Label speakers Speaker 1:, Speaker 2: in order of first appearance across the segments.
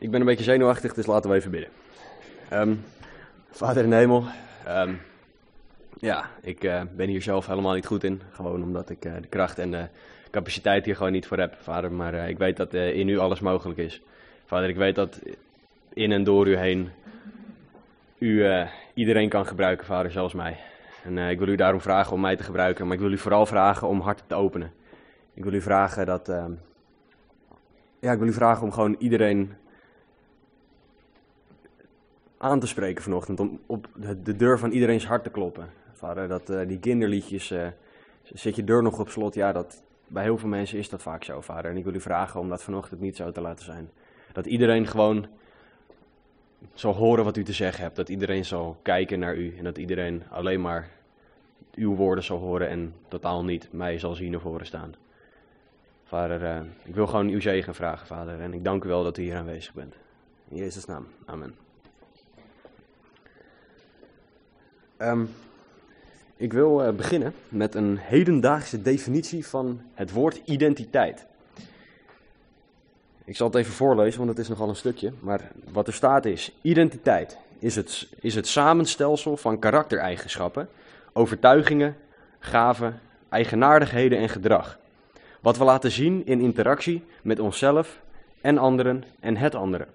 Speaker 1: Ik ben een beetje zenuwachtig, dus laten we even bidden. Ehm, Vader in hemel, ehm, ja, ik eh, ben hier zelf helemaal niet goed in. Gewoon omdat ik eh, de kracht en de capaciteit hier gewoon niet voor heb, Vader. Maar eh, ik weet dat in u alles mogelijk is. Vader, ik weet dat in en door u heen u iedereen kan gebruiken, Vader, zelfs mij. En ik wil u daarom vragen om mij te gebruiken, maar ik wil u vooral vragen om hart te openen. Ik wil u vragen dat... Ehm, ja, ik wil u vragen om gewoon iedereen aan te spreken vanochtend. Om op de deur van iedereen's hart te kloppen. Vader, dat, uh, die kinderliedjes, uh, zit je deur nog op slot? Ja, dat, bij heel veel mensen is dat vaak zo, vader. En ik wil u vragen om dat vanochtend niet zo te laten zijn. Dat iedereen gewoon zal horen wat u te zeggen hebt. Dat iedereen zal kijken naar u. En dat iedereen alleen maar uw woorden zal horen en totaal niet mij zal zien of horen staan. Vader, uh, ik wil gewoon uw zegen vragen, vader. En ik dank u wel dat u hier aanwezig bent. In Jezus' naam. Amen. Um, ik wil uh, beginnen met een hedendaagse definitie van het woord identiteit. Ik zal het even voorlezen, want het is nogal een stukje. Maar wat er staat is: identiteit is het, is het samenstelsel van karaktereigenschappen, overtuigingen, gaven, eigenaardigheden en gedrag. Wat we laten zien in interactie met onszelf en anderen en het andere.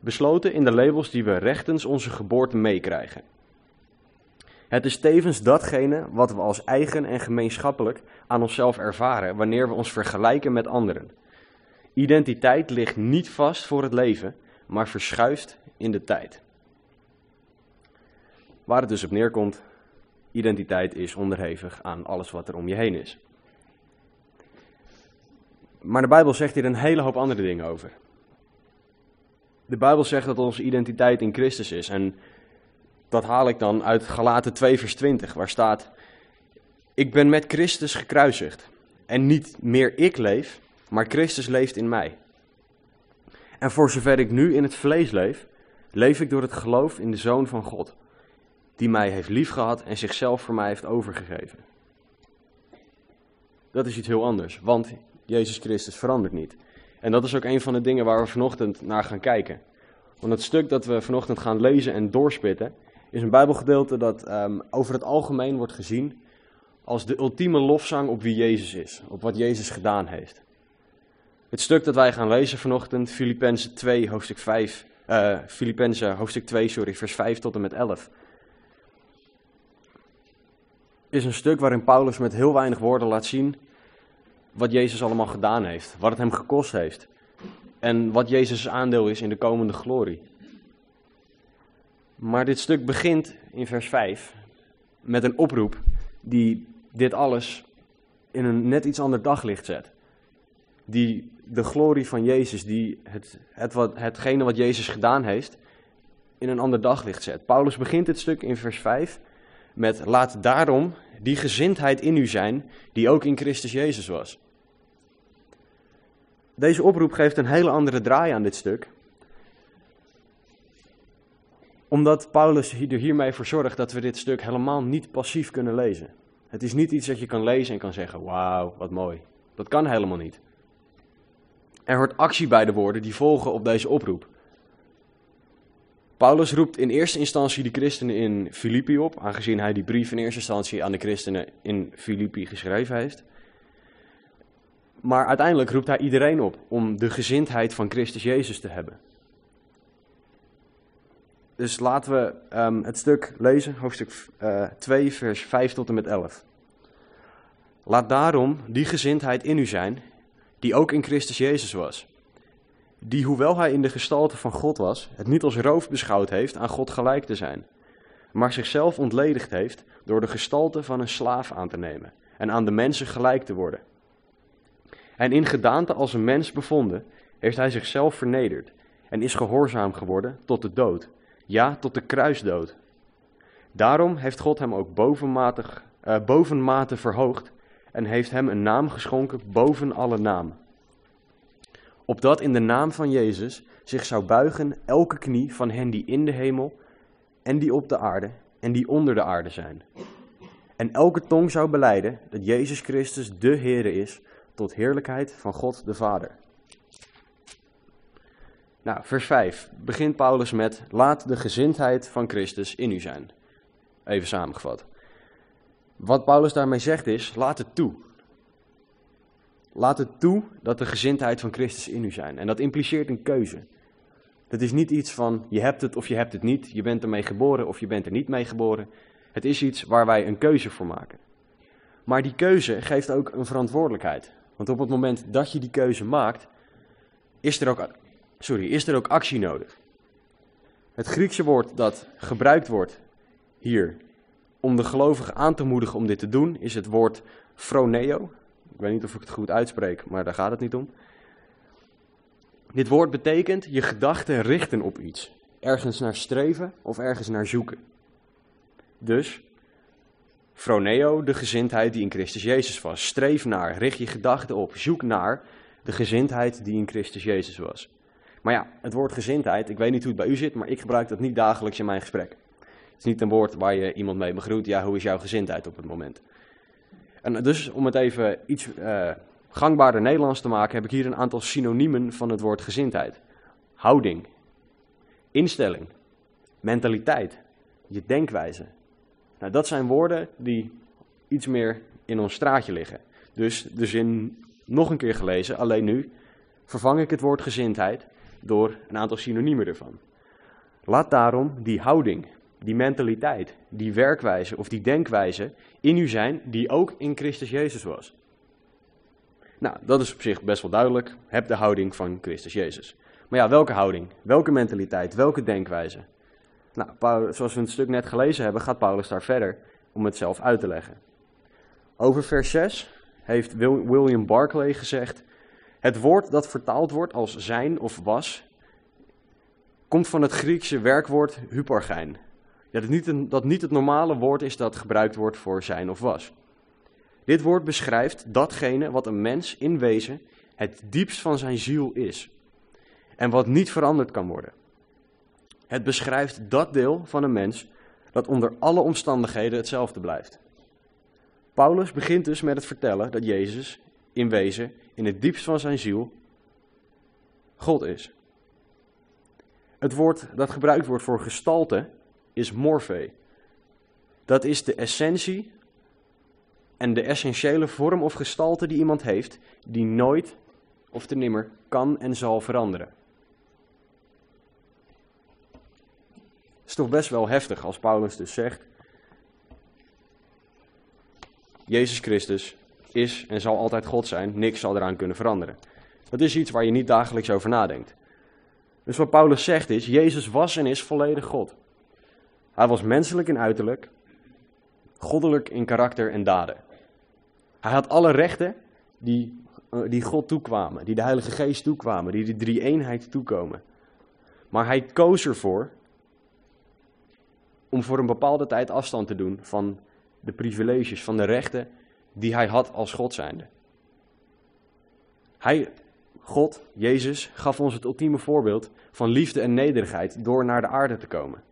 Speaker 1: Besloten in de labels die we rechtens onze geboorte meekrijgen. Het is tevens datgene wat we als eigen en gemeenschappelijk aan onszelf ervaren wanneer we ons vergelijken met anderen. Identiteit ligt niet vast voor het leven, maar verschuift in de tijd. Waar het dus op neerkomt, identiteit is onderhevig aan alles wat er om je heen is. Maar de Bijbel zegt hier een hele hoop andere dingen over. De Bijbel zegt dat onze identiteit in Christus is. En dat haal ik dan uit Galaten 2, vers 20, waar staat: Ik ben met Christus gekruisigd. En niet meer ik leef, maar Christus leeft in mij. En voor zover ik nu in het vlees leef, leef ik door het geloof in de Zoon van God, die mij heeft liefgehad en zichzelf voor mij heeft overgegeven. Dat is iets heel anders, want Jezus Christus verandert niet. En dat is ook een van de dingen waar we vanochtend naar gaan kijken. Want het stuk dat we vanochtend gaan lezen en doorspitten, is een Bijbelgedeelte dat um, over het algemeen wordt gezien als de ultieme lofzang op wie Jezus is, op wat Jezus gedaan heeft. Het stuk dat wij gaan lezen vanochtend, Filippenzen 2, hoofdstuk 5, uh, Filippenzen hoofdstuk 2, sorry, vers 5 tot en met 11, is een stuk waarin Paulus met heel weinig woorden laat zien wat Jezus allemaal gedaan heeft, wat het hem gekost heeft en wat Jezus' aandeel is in de komende glorie. Maar dit stuk begint in vers 5 met een oproep die dit alles in een net iets ander daglicht zet. Die de glorie van Jezus, die het, het wat, hetgene wat Jezus gedaan heeft, in een ander daglicht zet. Paulus begint dit stuk in vers 5 met: Laat daarom die gezindheid in u zijn, die ook in Christus Jezus was. Deze oproep geeft een hele andere draai aan dit stuk omdat Paulus er hiermee voor zorgt dat we dit stuk helemaal niet passief kunnen lezen. Het is niet iets dat je kan lezen en kan zeggen, wauw, wat mooi. Dat kan helemaal niet. Er hoort actie bij de woorden die volgen op deze oproep. Paulus roept in eerste instantie de christenen in Filippi op, aangezien hij die brief in eerste instantie aan de christenen in Filippi geschreven heeft. Maar uiteindelijk roept hij iedereen op om de gezindheid van Christus Jezus te hebben. Dus laten we um, het stuk lezen, hoofdstuk uh, eh, 2, vers 5 tot en met 11. Laat daarom die gezindheid in u zijn, die ook in Christus Jezus was. Die, hoewel hij in de gestalte van God was, het niet als roof beschouwd heeft aan God gelijk te zijn, maar zichzelf ontledigd heeft door de gestalte van een slaaf aan te nemen en aan de mensen gelijk te worden. En in gedaante als een mens bevonden, heeft hij zichzelf vernederd en is gehoorzaam geworden tot de dood ja, tot de kruisdood. Daarom heeft God hem ook bovenmatig, uh, bovenmate verhoogd en heeft hem een naam geschonken boven alle naam. Opdat in de naam van Jezus zich zou buigen elke knie van hen die in de hemel en die op de aarde en die onder de aarde zijn. En elke tong zou beleiden dat Jezus Christus de Heere is, tot heerlijkheid van God de Vader. Nou, vers 5 begint Paulus met: Laat de gezindheid van Christus in u zijn. Even samengevat. Wat Paulus daarmee zegt is: laat het toe. Laat het toe dat de gezindheid van Christus in u zijn. En dat impliceert een keuze. Het is niet iets van je hebt het of je hebt het niet, je bent ermee geboren of je bent er niet mee geboren. Het is iets waar wij een keuze voor maken. Maar die keuze geeft ook een verantwoordelijkheid. Want op het moment dat je die keuze maakt, is er ook, sorry, is er ook actie nodig. Het Griekse woord dat gebruikt wordt hier om de gelovigen aan te moedigen om dit te doen, is het woord froneo. Ik weet niet of ik het goed uitspreek, maar daar gaat het niet om. Dit woord betekent je gedachten richten op iets. Ergens naar streven of ergens naar zoeken. Dus, froneo, de gezindheid die in Christus Jezus was. Streef naar, richt je gedachten op, zoek naar de gezindheid die in Christus Jezus was. Maar ja, het woord gezindheid, ik weet niet hoe het bij u zit, maar ik gebruik dat niet dagelijks in mijn gesprek. Het is niet een woord waar je iemand mee begroet, ja, hoe is jouw gezindheid op het moment? En dus om het even iets uh, gangbaarder Nederlands te maken, heb ik hier een aantal synoniemen van het woord gezindheid. Houding, instelling, mentaliteit, je denkwijze. Nou, dat zijn woorden die iets meer in ons straatje liggen. Dus de zin nog een keer gelezen, alleen nu vervang ik het woord gezindheid door een aantal synoniemen ervan. Laat daarom die houding, die mentaliteit, die werkwijze of die denkwijze in u zijn die ook in Christus Jezus was. Nou, dat is op zich best wel duidelijk. Heb de houding van Christus Jezus. Maar ja, welke houding? Welke mentaliteit? Welke denkwijze? Nou, zoals we het stuk net gelezen hebben, gaat Paulus daar verder om het zelf uit te leggen. Over vers 6 heeft William Barclay gezegd: Het woord dat vertaald wordt als zijn of was, komt van het Griekse werkwoord hypargein. Ja, dat, niet dat niet het normale woord is dat gebruikt wordt voor zijn of was. Dit woord beschrijft datgene wat een mens in wezen het diepst van zijn ziel is. En wat niet veranderd kan worden. Het beschrijft dat deel van een mens dat onder alle omstandigheden hetzelfde blijft. Paulus begint dus met het vertellen dat Jezus in wezen, in het diepst van zijn ziel, God is. Het woord dat gebruikt wordt voor gestalte is morphe. Dat is de essentie en de essentiële vorm of gestalte die iemand heeft, die nooit of te nimmer kan en zal veranderen. Het is toch best wel heftig als Paulus dus zegt: Jezus Christus is en zal altijd God zijn, niks zal eraan kunnen veranderen. Dat is iets waar je niet dagelijks over nadenkt. Dus wat Paulus zegt is: Jezus was en is volledig God. Hij was menselijk in uiterlijk, goddelijk in karakter en daden. Hij had alle rechten die, eh, die God toekwamen, die de Heilige Geest toekwamen, die de drie-eenheid toekomen. Maar hij koos ervoor om voor een bepaalde tijd afstand te doen van de privileges, van de rechten die hij had als God zijnde. Hij, God, Jezus, gaf ons het ultieme voorbeeld van liefde en nederigheid door naar de aarde te komen.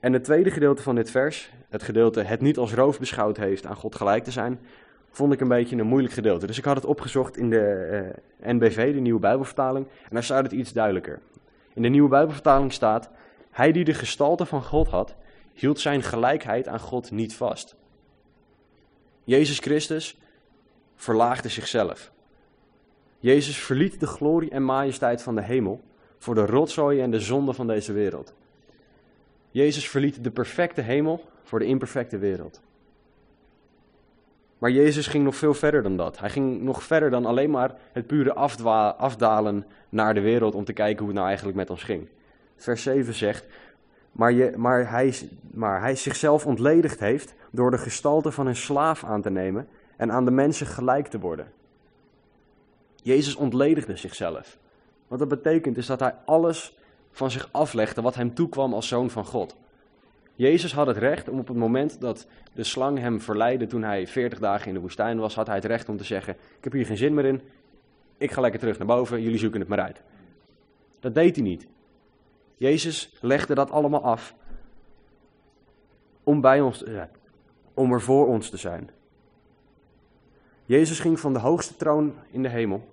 Speaker 1: En het tweede gedeelte van dit vers, het gedeelte het niet als roof beschouwd heeft aan God gelijk te zijn, vond ik een beetje een moeilijk gedeelte. Dus ik had het opgezocht in de eh, NBV, de Nieuwe Bijbelvertaling, en daar staat het iets duidelijker. In de Nieuwe Bijbelvertaling staat, hij die de gestalte van God had, hield zijn gelijkheid aan God niet vast. Jezus Christus verlaagde zichzelf. Jezus verliet de glorie en majesteit van de hemel voor de rotzooi en de zonde van deze wereld. Jezus verliet de perfecte hemel voor de imperfecte wereld. Maar Jezus ging nog veel verder dan dat. Hij ging nog verder dan alleen maar het pure afdalen naar de wereld om te kijken hoe het nou eigenlijk met ons ging. Vers 7 zegt, maar, je, maar, hij, maar hij zichzelf ontledigd heeft door de gestalte van een slaaf aan te nemen en aan de mensen gelijk te worden. Jezus ontledigde zichzelf. Wat dat betekent is dat hij alles van zich aflegde wat hem toekwam als zoon van God. Jezus had het recht om op het moment dat de slang hem verleidde toen hij 40 dagen in de woestijn was, had hij het recht om te zeggen: Ik heb hier geen zin meer in, ik ga lekker terug naar boven, jullie zoeken het maar uit. Dat deed hij niet. Jezus legde dat allemaal af om bij ons te zijn, om er voor ons te zijn. Jezus ging van de hoogste troon in de hemel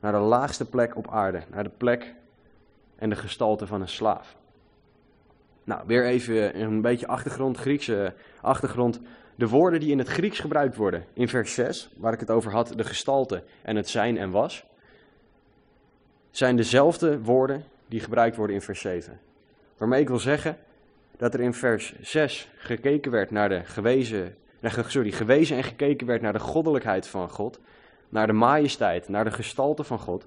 Speaker 1: naar de laagste plek op aarde, naar de plek en de gestalte van een slaaf. Nou, weer even een beetje achtergrond, Griekse achtergrond. De woorden die in het Grieks gebruikt worden in vers 6, waar ik het over had, de gestalte en het zijn en was, zijn dezelfde woorden die gebruikt worden in vers 7. Waarmee ik wil zeggen dat er in vers 6 gekeken werd naar de gewezen, sorry, gewezen en gekeken werd naar de goddelijkheid van God, naar de majesteit, naar de gestalte van God,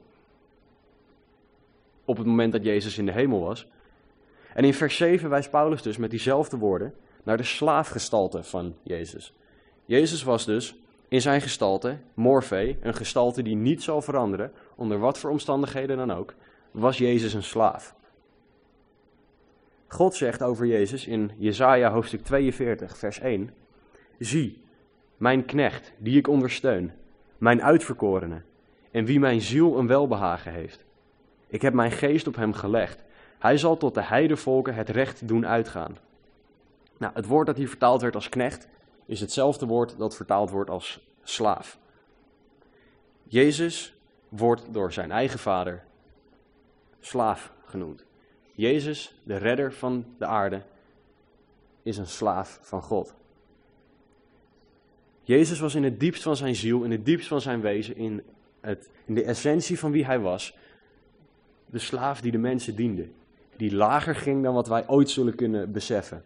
Speaker 1: op het moment dat Jezus in de hemel was. En in vers 7 wijst Paulus dus met diezelfde woorden naar de slaafgestalte van Jezus. Jezus was dus in zijn gestalte, morfe, een gestalte die niet zal veranderen, onder wat voor omstandigheden dan ook, was Jezus een slaaf. God zegt over Jezus in Jesaja hoofdstuk 42, vers 1: Zie, mijn knecht, die ik ondersteun, mijn uitverkorene, en wie mijn ziel een welbehagen heeft. Ik heb mijn geest op hem gelegd. Hij zal tot de heidevolken het recht doen uitgaan. Nou, het woord dat hier vertaald werd als knecht is hetzelfde woord dat vertaald wordt als slaaf. Jezus wordt door zijn eigen vader slaaf genoemd. Jezus, de redder van de aarde, is een slaaf van God. Jezus was in het diepst van zijn ziel, in het diepst van zijn wezen, in, het, in de essentie van wie hij was, de slaaf die de mensen diende. Die lager ging dan wat wij ooit zullen kunnen beseffen.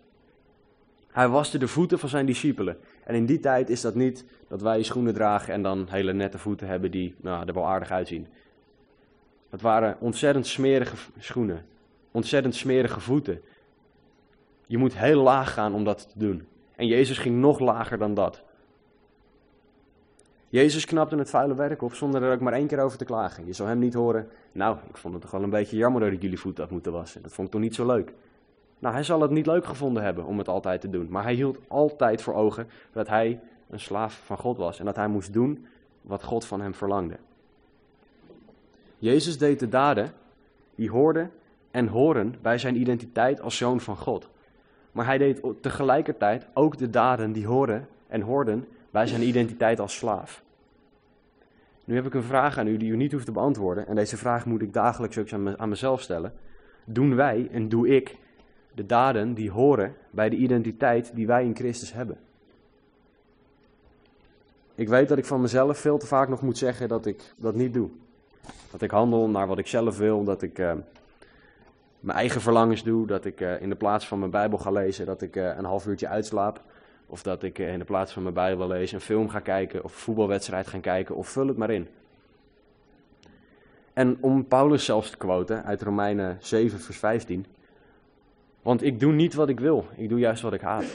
Speaker 1: Hij waste de voeten van zijn discipelen. En in die tijd is dat niet dat wij schoenen dragen en dan hele nette voeten hebben die nou, er wel aardig uitzien. Het waren ontzettend smerige schoenen. Ontzettend smerige voeten. Je moet heel laag gaan om dat te doen. En Jezus ging nog lager dan dat. Jezus knapte het vuile werk op zonder er ook maar één keer over te klagen. Je zou hem niet horen, nou, ik vond het toch wel een beetje jammer dat ik jullie voet had moeten wassen. Dat vond ik toch niet zo leuk. Nou, hij zal het niet leuk gevonden hebben om het altijd te doen. Maar hij hield altijd voor ogen dat hij een slaaf van God was. En dat hij moest doen wat God van hem verlangde. Jezus deed de daden die hoorden en horen bij zijn identiteit als zoon van God. Maar hij deed tegelijkertijd ook de daden die horen en hoorden bij zijn identiteit als slaaf. Nu heb ik een vraag aan u die u niet hoeft te beantwoorden. En deze vraag moet ik dagelijks ook aan mezelf stellen. Doen wij en doe ik de daden die horen bij de identiteit die wij in Christus hebben? Ik weet dat ik van mezelf veel te vaak nog moet zeggen dat ik dat niet doe. Dat ik handel naar wat ik zelf wil, dat ik uh, mijn eigen verlangens doe, dat ik uh, in de plaats van mijn Bijbel ga lezen, dat ik uh, een half uurtje uitslaap. Of dat ik in de plaats van mijn Bijbel lezen een film ga kijken, of een voetbalwedstrijd ga kijken, of vul het maar in. En om Paulus zelfs te quoten uit Romeinen 7, vers 15. Want ik doe niet wat ik wil, ik doe juist wat ik haat.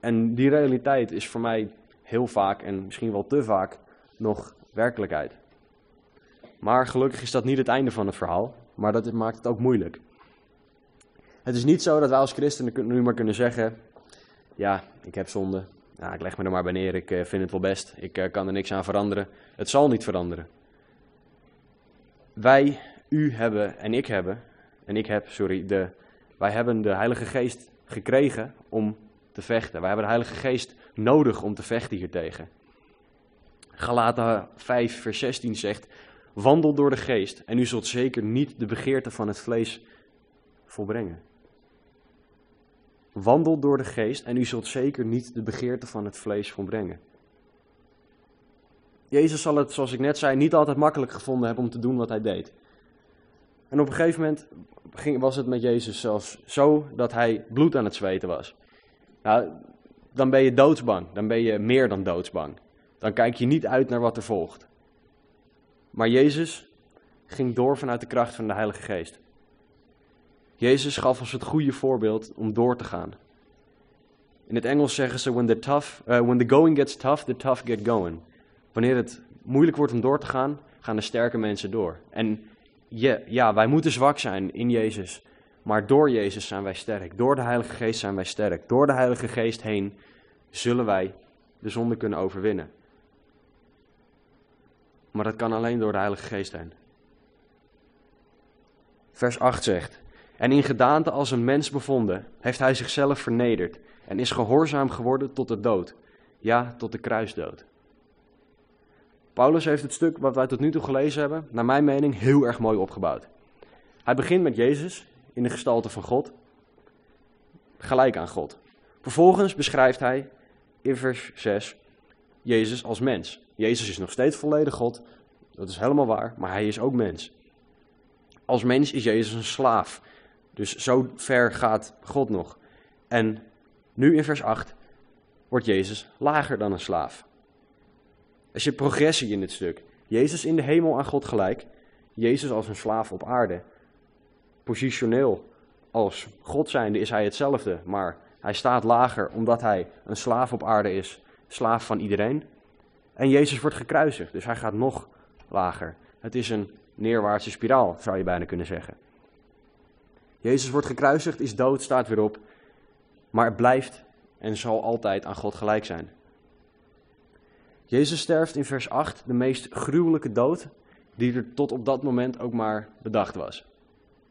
Speaker 1: En die realiteit is voor mij heel vaak en misschien wel te vaak nog werkelijkheid. Maar gelukkig is dat niet het einde van het verhaal, maar dat maakt het ook moeilijk. Het is niet zo dat wij als christenen nu maar kunnen zeggen: Ja, ik heb zonde. Ik leg me er maar bij neer. Ik eh, vind het wel best. Ik eh, kan er niks aan veranderen. Het zal niet veranderen. Wij, u hebben en ik hebben, en ik heb, sorry, de, wij hebben de Heilige Geest gekregen om te vechten. Wij hebben de Heilige Geest nodig om te vechten hiertegen. Galaten 5, vers 16 zegt: Wandel door de geest en u zult zeker niet de begeerte van het vlees volbrengen. Wandel door de geest en u zult zeker niet de begeerte van het vlees volbrengen. Jezus zal het, zoals ik net zei, niet altijd makkelijk gevonden hebben om te doen wat hij deed. En op een gegeven moment ging, was het met Jezus zelfs zo dat hij bloed aan het zweten was. Nou, dan ben je doodsbang. Dan ben je meer dan doodsbang. Dan kijk je niet uit naar wat er volgt. Maar Jezus ging door vanuit de kracht van de Heilige Geest. Jezus gaf ons het goede voorbeeld om door te gaan. In het Engels zeggen ze: when the, tough, uh, when the going gets tough, the tough get going. Wanneer het moeilijk wordt om door te gaan, gaan de sterke mensen door. En ja, wij moeten zwak zijn in Jezus. Maar door Jezus zijn wij sterk. Door de Heilige Geest zijn wij sterk. Door de Heilige Geest heen zullen wij de zonde kunnen overwinnen. Maar dat kan alleen door de Heilige Geest heen. Vers 8 zegt: En in gedaante als een mens bevonden, heeft hij zichzelf vernederd en is gehoorzaam geworden tot de dood. Ja, tot de kruisdood. Paulus heeft het stuk wat wij tot nu toe gelezen hebben, naar mijn mening, heel erg mooi opgebouwd. Hij begint met Jezus in de gestalte van God, gelijk aan God. Vervolgens beschrijft hij in vers 6 Jezus als mens. Jezus is nog steeds volledig God, dat is helemaal waar, maar hij is ook mens. Als mens is Jezus een slaaf. Dus zo ver gaat God nog. En nu in vers 8 wordt Jezus lager dan een slaaf. Er zit progressie in dit stuk. Jezus in de hemel aan God gelijk. Jezus als een slaaf op aarde. Positioneel als God zijnde is hij hetzelfde, maar hij staat lager omdat hij een slaaf op aarde is, slaaf van iedereen. En Jezus wordt gekruisigd, dus hij gaat nog lager. Het is een neerwaartse spiraal, zou je bijna kunnen zeggen. Jezus wordt gekruisigd, is dood, staat weer op, maar het blijft en zal altijd aan God gelijk zijn. Jezus sterft in vers 8 de meest gruwelijke dood die er tot op dat moment ook maar bedacht was.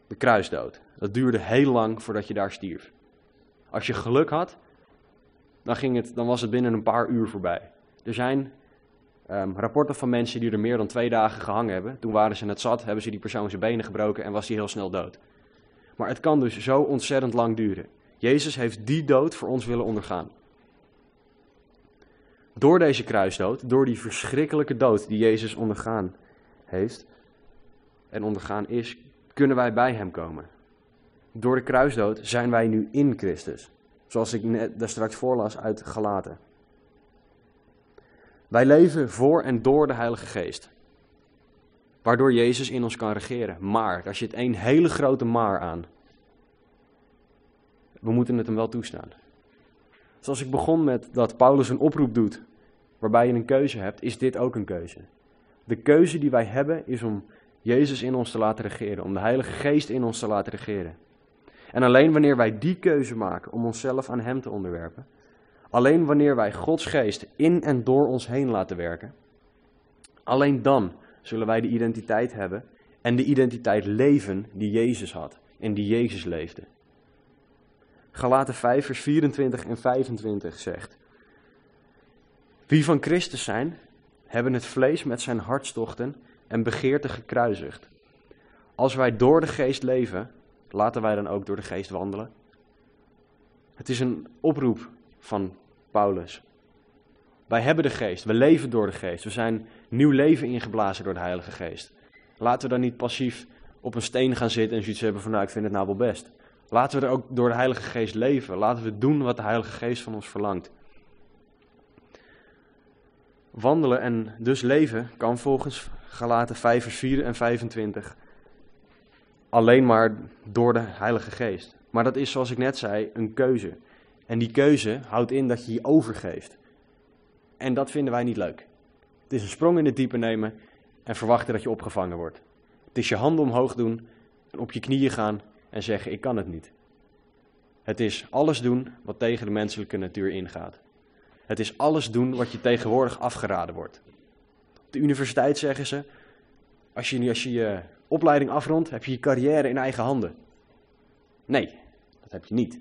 Speaker 1: De kruisdood. Dat duurde heel lang voordat je daar stierf. Als je geluk had, dan, ging het, dan was het binnen een paar uur voorbij. Er zijn um, rapporten van mensen die er meer dan twee dagen gehangen hebben. Toen waren ze net zat, hebben ze die persoon zijn benen gebroken en was hij heel snel dood. Maar het kan dus zo ontzettend lang duren. Jezus heeft die dood voor ons willen ondergaan. Door deze kruisdood, door die verschrikkelijke dood die Jezus ondergaan heeft en ondergaan is, kunnen wij bij Hem komen. Door de kruisdood zijn wij nu in Christus. Zoals ik net daar straks voorlas uit Galaten. Wij leven voor en door de Heilige Geest. Waardoor Jezus in ons kan regeren. Maar, daar zit één hele grote maar aan. We moeten het hem wel toestaan. Zoals ik begon met dat Paulus een oproep doet, waarbij je een keuze hebt, is dit ook een keuze. De keuze die wij hebben is om Jezus in ons te laten regeren, om de Heilige Geest in ons te laten regeren. En alleen wanneer wij die keuze maken om onszelf aan Hem te onderwerpen, alleen wanneer wij Gods Geest in en door ons heen laten werken, alleen dan zullen wij de identiteit hebben en de identiteit leven die Jezus had en die Jezus leefde. Galaten 5, vers 24 en 25 zegt: Wie van Christus zijn, hebben het vlees met zijn hartstochten en begeerte gekruisigd. Als wij door de geest leven, laten wij dan ook door de geest wandelen. Het is een oproep van Paulus. Wij hebben de geest, we leven door de geest, we zijn nieuw leven ingeblazen door de Heilige Geest. Laten we dan niet passief op een steen gaan zitten en zoiets hebben van nou ik vind het nou best. Laten we er ook door de Heilige Geest leven. Laten we doen wat de Heilige Geest van ons verlangt. Wandelen en dus leven kan volgens Galaten 5 vers 4 en 25 alleen maar door de Heilige Geest. Maar dat is zoals ik net zei een keuze. En die keuze houdt in dat je je overgeeft. En dat vinden wij niet leuk. Het is een sprong in het diepe nemen en verwachten dat je opgevangen wordt. Het is je handen omhoog doen en op je knieën gaan en zeggen: Ik kan het niet. Het is alles doen wat tegen de menselijke natuur ingaat. Het is alles doen wat je tegenwoordig afgeraden wordt. Op de universiteit zeggen ze: als je, als je je opleiding afrondt, heb je je carrière in eigen handen. Nee, dat heb je niet.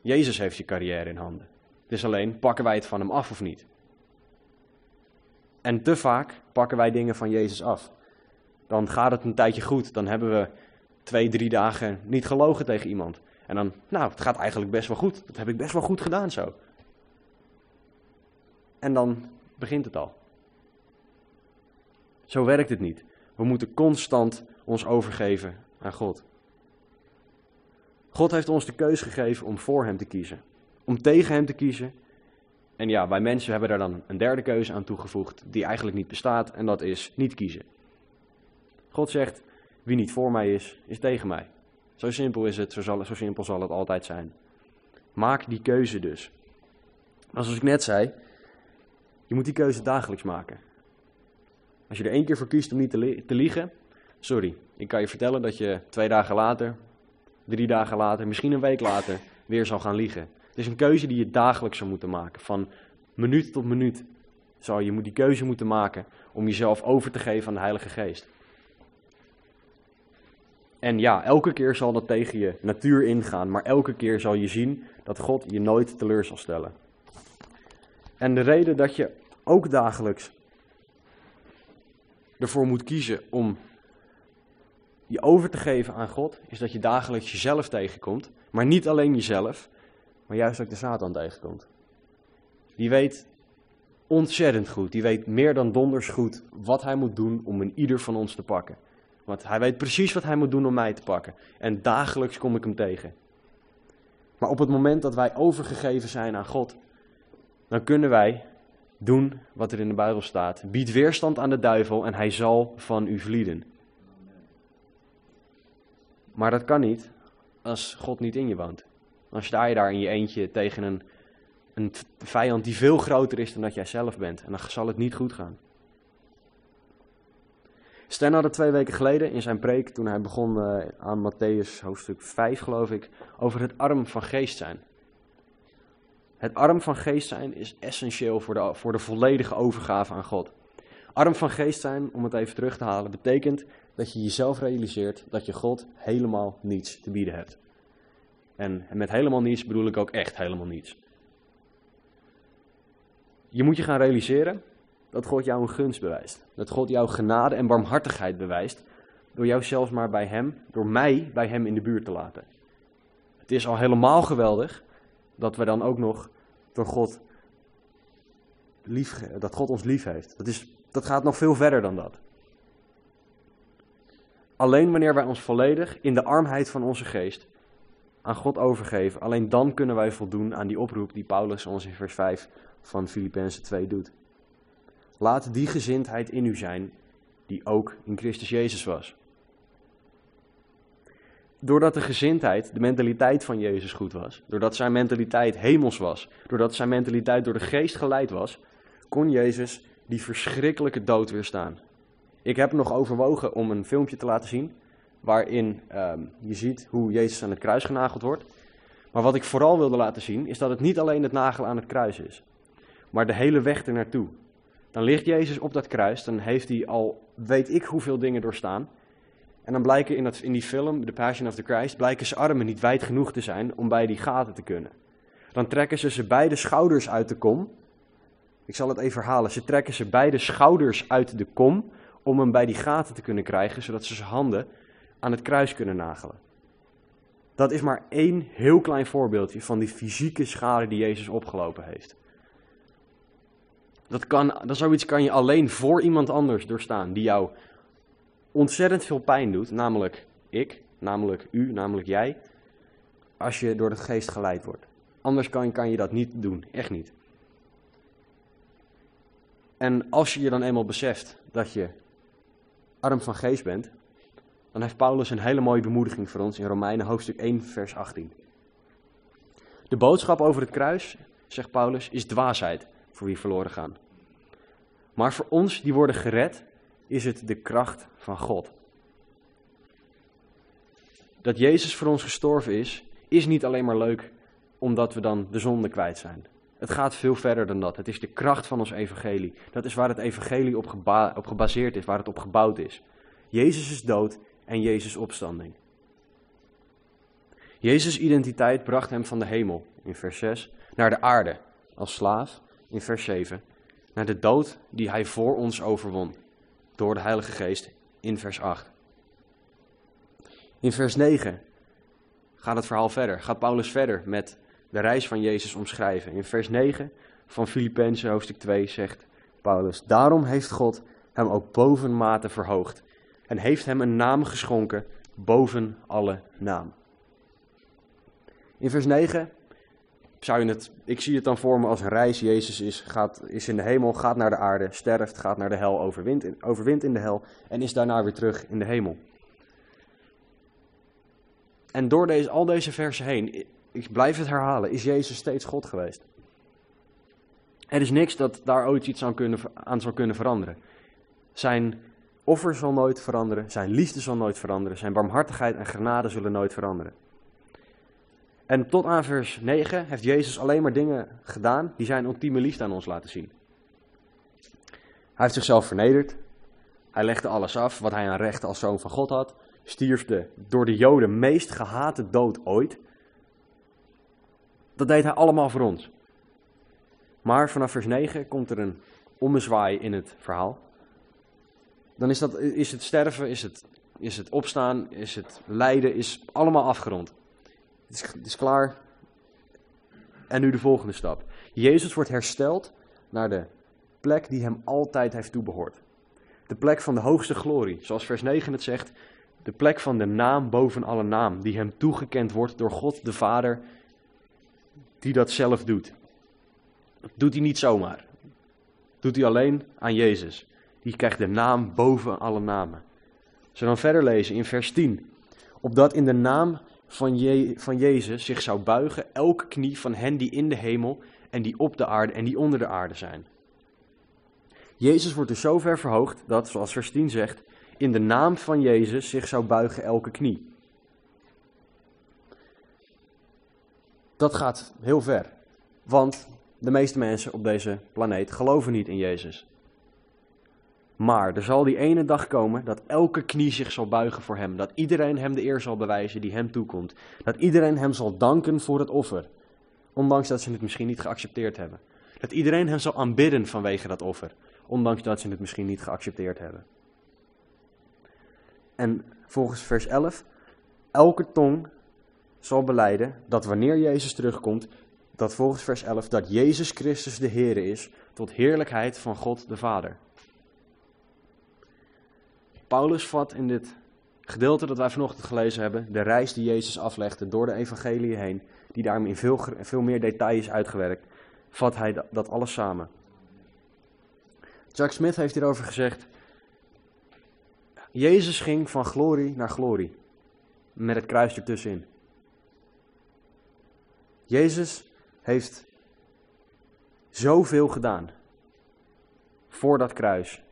Speaker 1: Jezus heeft je carrière in handen. Het is alleen, pakken wij het van hem af of niet? En te vaak pakken wij dingen van Jezus af. Dan gaat het een tijdje goed. Dan hebben we twee, drie dagen niet gelogen tegen iemand. En dan, nou, het gaat eigenlijk best wel goed. Dat heb ik best wel goed gedaan zo. En dan begint het al. Zo werkt het niet. We moeten constant ons overgeven aan God. God heeft ons de keus gegeven om voor Hem te kiezen. Om tegen Hem te kiezen. En ja, wij mensen hebben daar dan een derde keuze aan toegevoegd, die eigenlijk niet bestaat, en dat is niet kiezen. God zegt, wie niet voor mij is, is tegen mij. Zo simpel is het, zo, zal, zo simpel zal het altijd zijn. Maak die keuze dus. Maar zoals ik net zei, je moet die keuze dagelijks maken. Als je er één keer voor kiest om niet te, te liegen, sorry, ik kan je vertellen dat je twee dagen later, drie dagen later, misschien een week later weer zal gaan liegen. Het is een keuze die je dagelijks zou moeten maken, van minuut tot minuut. Zou je die keuze moeten maken om jezelf over te geven aan de Heilige Geest. En ja, elke keer zal dat tegen je natuur ingaan, maar elke keer zal je zien dat God je nooit teleur zal stellen. En de reden dat je ook dagelijks ervoor moet kiezen om je over te geven aan God, is dat je dagelijks jezelf tegenkomt. Maar niet alleen jezelf, maar juist ook de Satan tegenkomt. Die weet ontzettend goed, die weet meer dan donders goed wat hij moet doen om een ieder van ons te pakken. Want hij weet precies wat hij moet doen om mij te pakken. En dagelijks kom ik hem tegen. Maar op het moment dat wij overgegeven zijn aan God, dan kunnen wij doen wat er in de Bijbel staat. Bied weerstand aan de duivel en hij zal van u vlieden. Maar dat kan niet als God niet in je woont. Dan sta je daar in je eentje tegen een, een vijand die veel groter is dan dat jij zelf bent. En dan zal het niet goed gaan. Stan had het twee weken geleden in zijn preek, toen hij begon uh, aan Matthäus hoofdstuk 5 geloof ik, over het arm van geest zijn. Het arm van geest zijn is essentieel voor de, voor de volledige overgave aan God. Arm van geest zijn, om het even terug te halen, betekent dat je jezelf realiseert dat je God helemaal niets te bieden hebt. En met helemaal niets bedoel ik ook echt helemaal niets. Je moet je gaan realiseren dat God jou een gunst bewijst. Dat God jou genade en barmhartigheid bewijst. Door jou zelfs maar bij Hem, door mij bij Hem in de buurt te laten. Het is al helemaal geweldig dat we dan ook nog door God lief, dat God ons lief heeft. Dat, is, dat gaat nog veel verder dan dat. Alleen wanneer wij ons volledig in de armheid van onze geest aan God overgeven, alleen dan kunnen wij voldoen aan die oproep die Paulus ons in vers 5 van Filippenzen 2 doet. Laat die gezindheid in u zijn die ook in Christus Jezus was. Doordat de gezindheid, de mentaliteit van Jezus goed was, doordat zijn mentaliteit hemels was, doordat zijn mentaliteit door de geest geleid was, kon Jezus die verschrikkelijke dood weerstaan. Ik heb nog overwogen om een filmpje te laten zien, waarin um, je ziet hoe Jezus aan het kruis genageld wordt. Maar wat ik vooral wilde laten zien, is dat het niet alleen het nagelen aan het kruis is, maar de hele weg er naartoe. Dan ligt Jezus op dat kruis, dan heeft hij al weet ik hoeveel dingen doorstaan. En dan blijken in, dat, in die film, The Passion of the Christ, blijken zijn armen niet wijd genoeg te zijn om bij die gaten te kunnen. Dan trekken ze ze beide schouders uit de kom. Ik zal het even herhalen. Ze trekken ze beide schouders uit de kom om hem bij die gaten te kunnen krijgen, zodat ze zijn handen aan het kruis kunnen nagelen. Dat is maar één heel klein voorbeeldje van die fysieke schade die Jezus opgelopen heeft. Dat, kan, dat zoiets kan je alleen voor iemand anders doorstaan die jou ontzettend veel pijn doet, namelijk ik, namelijk u, namelijk jij, als je door de geest geleid wordt. Anders kan, kan je dat niet doen, echt niet. En als je je dan eenmaal beseft dat je arm van geest bent, dan heeft Paulus een hele mooie bemoediging voor ons in Romeinen hoofdstuk 1, vers 18. De boodschap over het kruis, zegt Paulus, is dwaasheid voor wie verloren gaan. Maar voor ons die worden gered, is het de kracht van God. Dat Jezus voor ons gestorven is, is niet alleen maar leuk omdat we dan de zonde kwijt zijn. Het gaat veel verder dan dat. Het is de kracht van ons evangelie. Dat is waar het evangelie op, op gebaseerd is, waar het op gebouwd is. Jezus is dood en Jezus opstanding. Jezus' identiteit bracht hem van de hemel, in vers 6, naar de aarde als slaaf, in vers 7, naar de dood die hij voor ons overwon, door de Heilige Geest, in vers 8. In vers 9 gaat het verhaal verder, gaat Paulus verder met de reis van Jezus omschrijven. In vers 9 van Filippenzen hoofdstuk 2 zegt Paulus, daarom heeft God hem ook bovenmate verhoogd en heeft hem een naam geschonken boven alle naam. In vers 9 zou je het, ik zie het dan voor me als een reis. Jezus is, gaat, is in de hemel, gaat naar de aarde, sterft, gaat naar de hel, overwint in, overwint in de hel en is daarna weer terug in de hemel. En door deze, al deze versen heen, ik blijf het herhalen, is Jezus steeds God geweest. Er is niks dat daar ooit iets aan, kunnen, aan zou kunnen veranderen. Zijn offer zal nooit veranderen, zijn liefde zal nooit veranderen, zijn barmhartigheid en genade zullen nooit veranderen. En tot aan vers 9 heeft Jezus alleen maar dingen gedaan die zijn ultieme liefde aan ons laten zien. Hij heeft zichzelf vernederd. Hij legde alles af wat hij aan rechten als zoon van God had. Stierf de door de Joden meest gehate dood ooit. Dat deed hij allemaal voor ons. Maar vanaf vers 9 komt er een ommezwaai in het verhaal. Dan is, dat, is het sterven is het is het opstaan, is het lijden, is allemaal afgerond. Het is, het is klaar. En nu de volgende stap. Jezus wordt hersteld naar de plek die hem altijd heeft toebehoord. De plek van de hoogste glorie, zoals vers 9 het zegt. De plek van de naam boven alle naam, die hem toegekend wordt door God de Vader, die dat zelf doet. Doet hij niet zomaar. Doet hij alleen aan Jezus. Die krijgt de naam boven alle namen. Als we dan verder lezen in vers 10. Opdat in de naam van, van Jezus zich zou buigen elke knie van hen die in de hemel en die op de aarde en die onder de aarde zijn. Jezus wordt dus zo ver verhoogd dat, zoals vers 10 zegt, in de naam van Jezus zich zou buigen elke knie. Dat gaat heel ver, want de meeste mensen op deze planeet geloven niet in Jezus. Maar er zal die ene dag komen dat elke knie zich zal buigen voor hem. Dat iedereen hem de eer zal bewijzen die hem toekomt. Dat iedereen hem zal danken voor het offer. Ondanks dat ze het misschien niet geaccepteerd hebben. Dat iedereen hem zal aanbidden vanwege dat offer. Ondanks dat ze het misschien niet geaccepteerd hebben. En volgens vers 11. Elke tong zal beleiden dat wanneer Jezus terugkomt. Dat volgens vers 11 dat Jezus Christus de Heer is. Tot heerlijkheid van God de Vader. Paulus vat in dit gedeelte dat wij vanochtend gelezen hebben, de reis die Jezus aflegde door de evangelie heen, die daarom in veel, veel meer detail is uitgewerkt, vat hij dat, alles samen. Chuck Smith heeft hierover gezegd, Jezus ging van glorie naar glorie, met het kruis ertussenin. Jezus heeft zoveel gedaan voor dat kruis,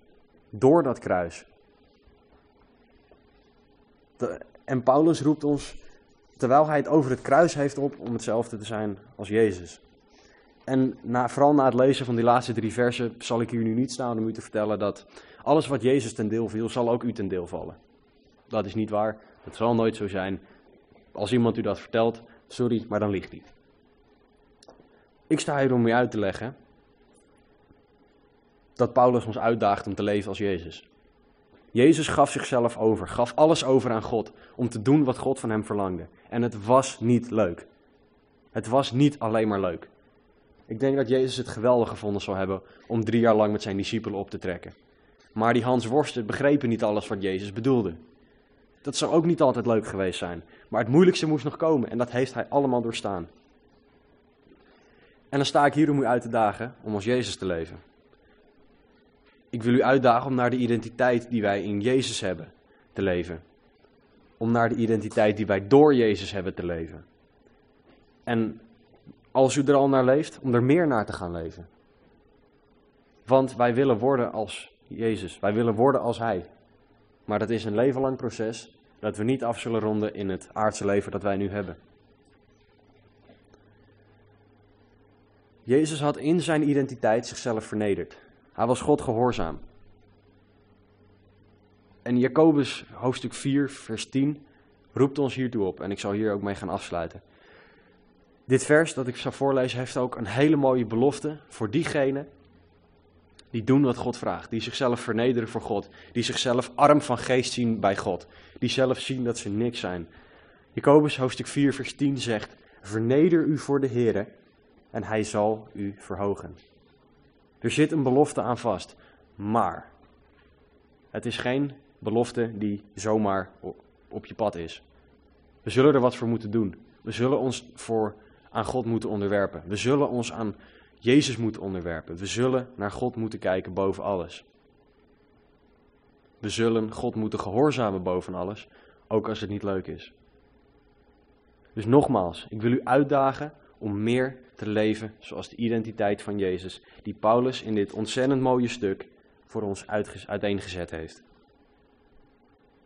Speaker 1: door dat kruis, en Paulus roept ons, terwijl hij het over het kruis heeft, op om hetzelfde te zijn als Jezus. En na, vooral na het lezen van die laatste drie versen zal ik hier nu niet staan om u te vertellen dat alles wat Jezus ten deel viel, zal ook u ten deel vallen. Dat is niet waar, het zal nooit zo zijn. Als iemand u dat vertelt, sorry, maar dan ligt hij. Ik sta hier om u uit te leggen dat Paulus ons uitdaagt om te leven als Jezus. Jezus gaf zichzelf over, gaf alles over aan God om te doen wat God van hem verlangde. En het was niet leuk. Het was niet alleen maar leuk. Ik denk dat Jezus het geweldig gevonden zou hebben om drie jaar lang met zijn discipelen op te trekken. Maar die Hans Worsten begrepen niet alles wat Jezus bedoelde. Dat zou ook niet altijd leuk geweest zijn. Maar het moeilijkste moest nog komen en dat heeft hij allemaal doorstaan. En dan sta ik hier om u uit te dagen om als Jezus te leven. Ik wil u uitdagen om naar de identiteit die wij in Jezus hebben te leven. Om naar de identiteit die wij door Jezus hebben te leven. En als u er al naar leeft, om er meer naar te gaan leven. Want wij willen worden als Jezus. Wij willen worden als Hij. Maar dat is een leven lang proces dat we niet af zullen ronden in het aardse leven dat wij nu hebben. Jezus had in zijn identiteit zichzelf vernederd. Hij was God gehoorzaam. En Jacobus hoofdstuk 4, vers 10 roept ons hiertoe op. En ik zal hier ook mee gaan afsluiten. Dit vers dat ik zal voorlezen heeft ook een hele mooie belofte voor diegenen die doen wat God vraagt. Die zichzelf vernederen voor God. Die zichzelf arm van geest zien bij God. Die zelf zien dat ze niks zijn. Jacobus hoofdstuk 4 vers 10 zegt, verneder u voor de Heer en hij zal u verhogen. Er zit een belofte aan vast. Maar het is geen belofte die zomaar op je pad is. We zullen er wat voor moeten doen. We zullen ons voor aan God moeten onderwerpen. We zullen ons aan Jezus moeten onderwerpen. We zullen naar God moeten kijken boven alles. We zullen God moeten gehoorzamen boven alles, ook als het niet leuk is. Dus nogmaals, ik wil u uitdagen om meer te leven zoals de identiteit van Jezus, die Paulus in dit ontzettend mooie stuk voor ons uiteengezet heeft.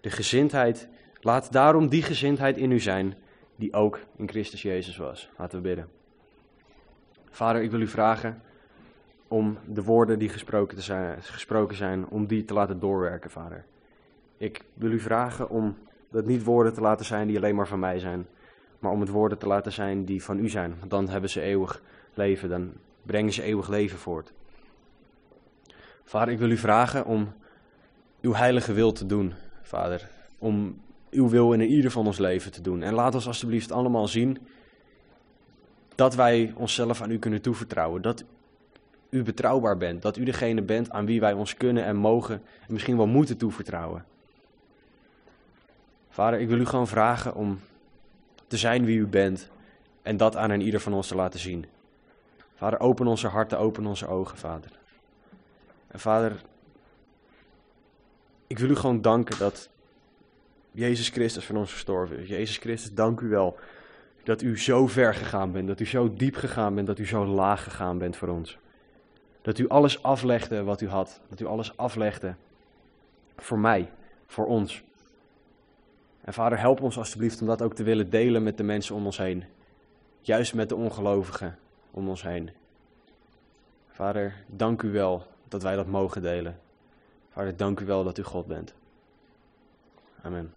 Speaker 1: De gezindheid, laat daarom die gezindheid in u zijn, die ook in Christus Jezus was. Laten we bidden. Vader, ik wil u vragen om de woorden die gesproken, zijn, gesproken zijn, om die te laten doorwerken, Vader. Ik wil u vragen om dat niet woorden te laten zijn die alleen maar van mij zijn, maar om het woorden te laten zijn die van u zijn. Want dan hebben ze eeuwig leven, dan brengen ze eeuwig leven voort. Vader, ik wil u vragen om uw heilige wil te doen, Vader. om uw wil in ieder van ons leven te doen. En laat ons alsjeblieft allemaal zien dat wij onszelf aan u kunnen toevertrouwen. Dat u betrouwbaar bent. Dat u degene bent aan wie wij ons kunnen en mogen en misschien wel moeten toevertrouwen. Vader, ik wil u gewoon vragen om te zijn wie u bent en dat aan een ieder van ons te laten zien. Vader, open onze harten, open onze ogen, Vader. En Vader, ik wil u gewoon danken dat Jezus Christus van ons gestorven is. Jezus Christus, dank u wel dat u zo ver gegaan bent, dat u zo diep gegaan bent, dat u zo laag gegaan bent voor ons. Dat u alles aflegde wat u had, dat u alles aflegde voor mij, voor ons. En vader, help ons alstublieft om dat ook te willen delen met de mensen om ons heen. Juist met de ongelovigen om ons heen. Vader, dank u wel dat wij dat mogen delen. Vader, dank u wel dat u God bent. Amen.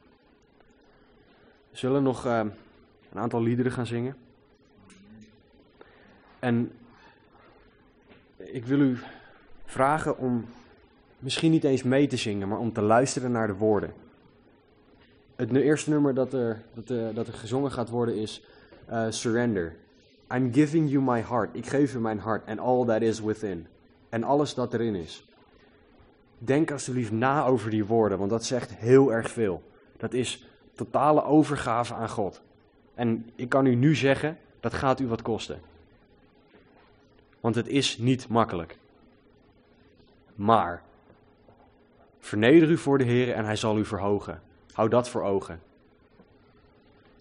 Speaker 1: We zullen nog uh, een aantal liederen gaan zingen. En ik wil u vragen om misschien niet eens mee te zingen, maar om te luisteren naar de woorden. Het eerste nummer dat er, dat, dat er gezongen gaat worden is uh, Surrender. I'm giving you my heart. Ik geef u mijn hart and all that is within. En alles dat erin is. Denk alsjeblieft na over die woorden, want dat zegt heel erg veel. Dat is totale overgave aan God. En ik kan u nu zeggen, dat gaat u wat kosten. Want het is niet makkelijk. Maar verneder u voor de Heer en hij zal u verhogen. Hou dat voor ogen.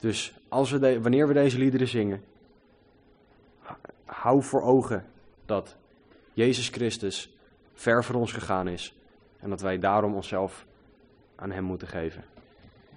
Speaker 1: Dus als we wanneer we deze liederen zingen, hou voor ogen dat Jezus Christus ver voor ons gegaan is en dat wij daarom onszelf aan Hem moeten geven.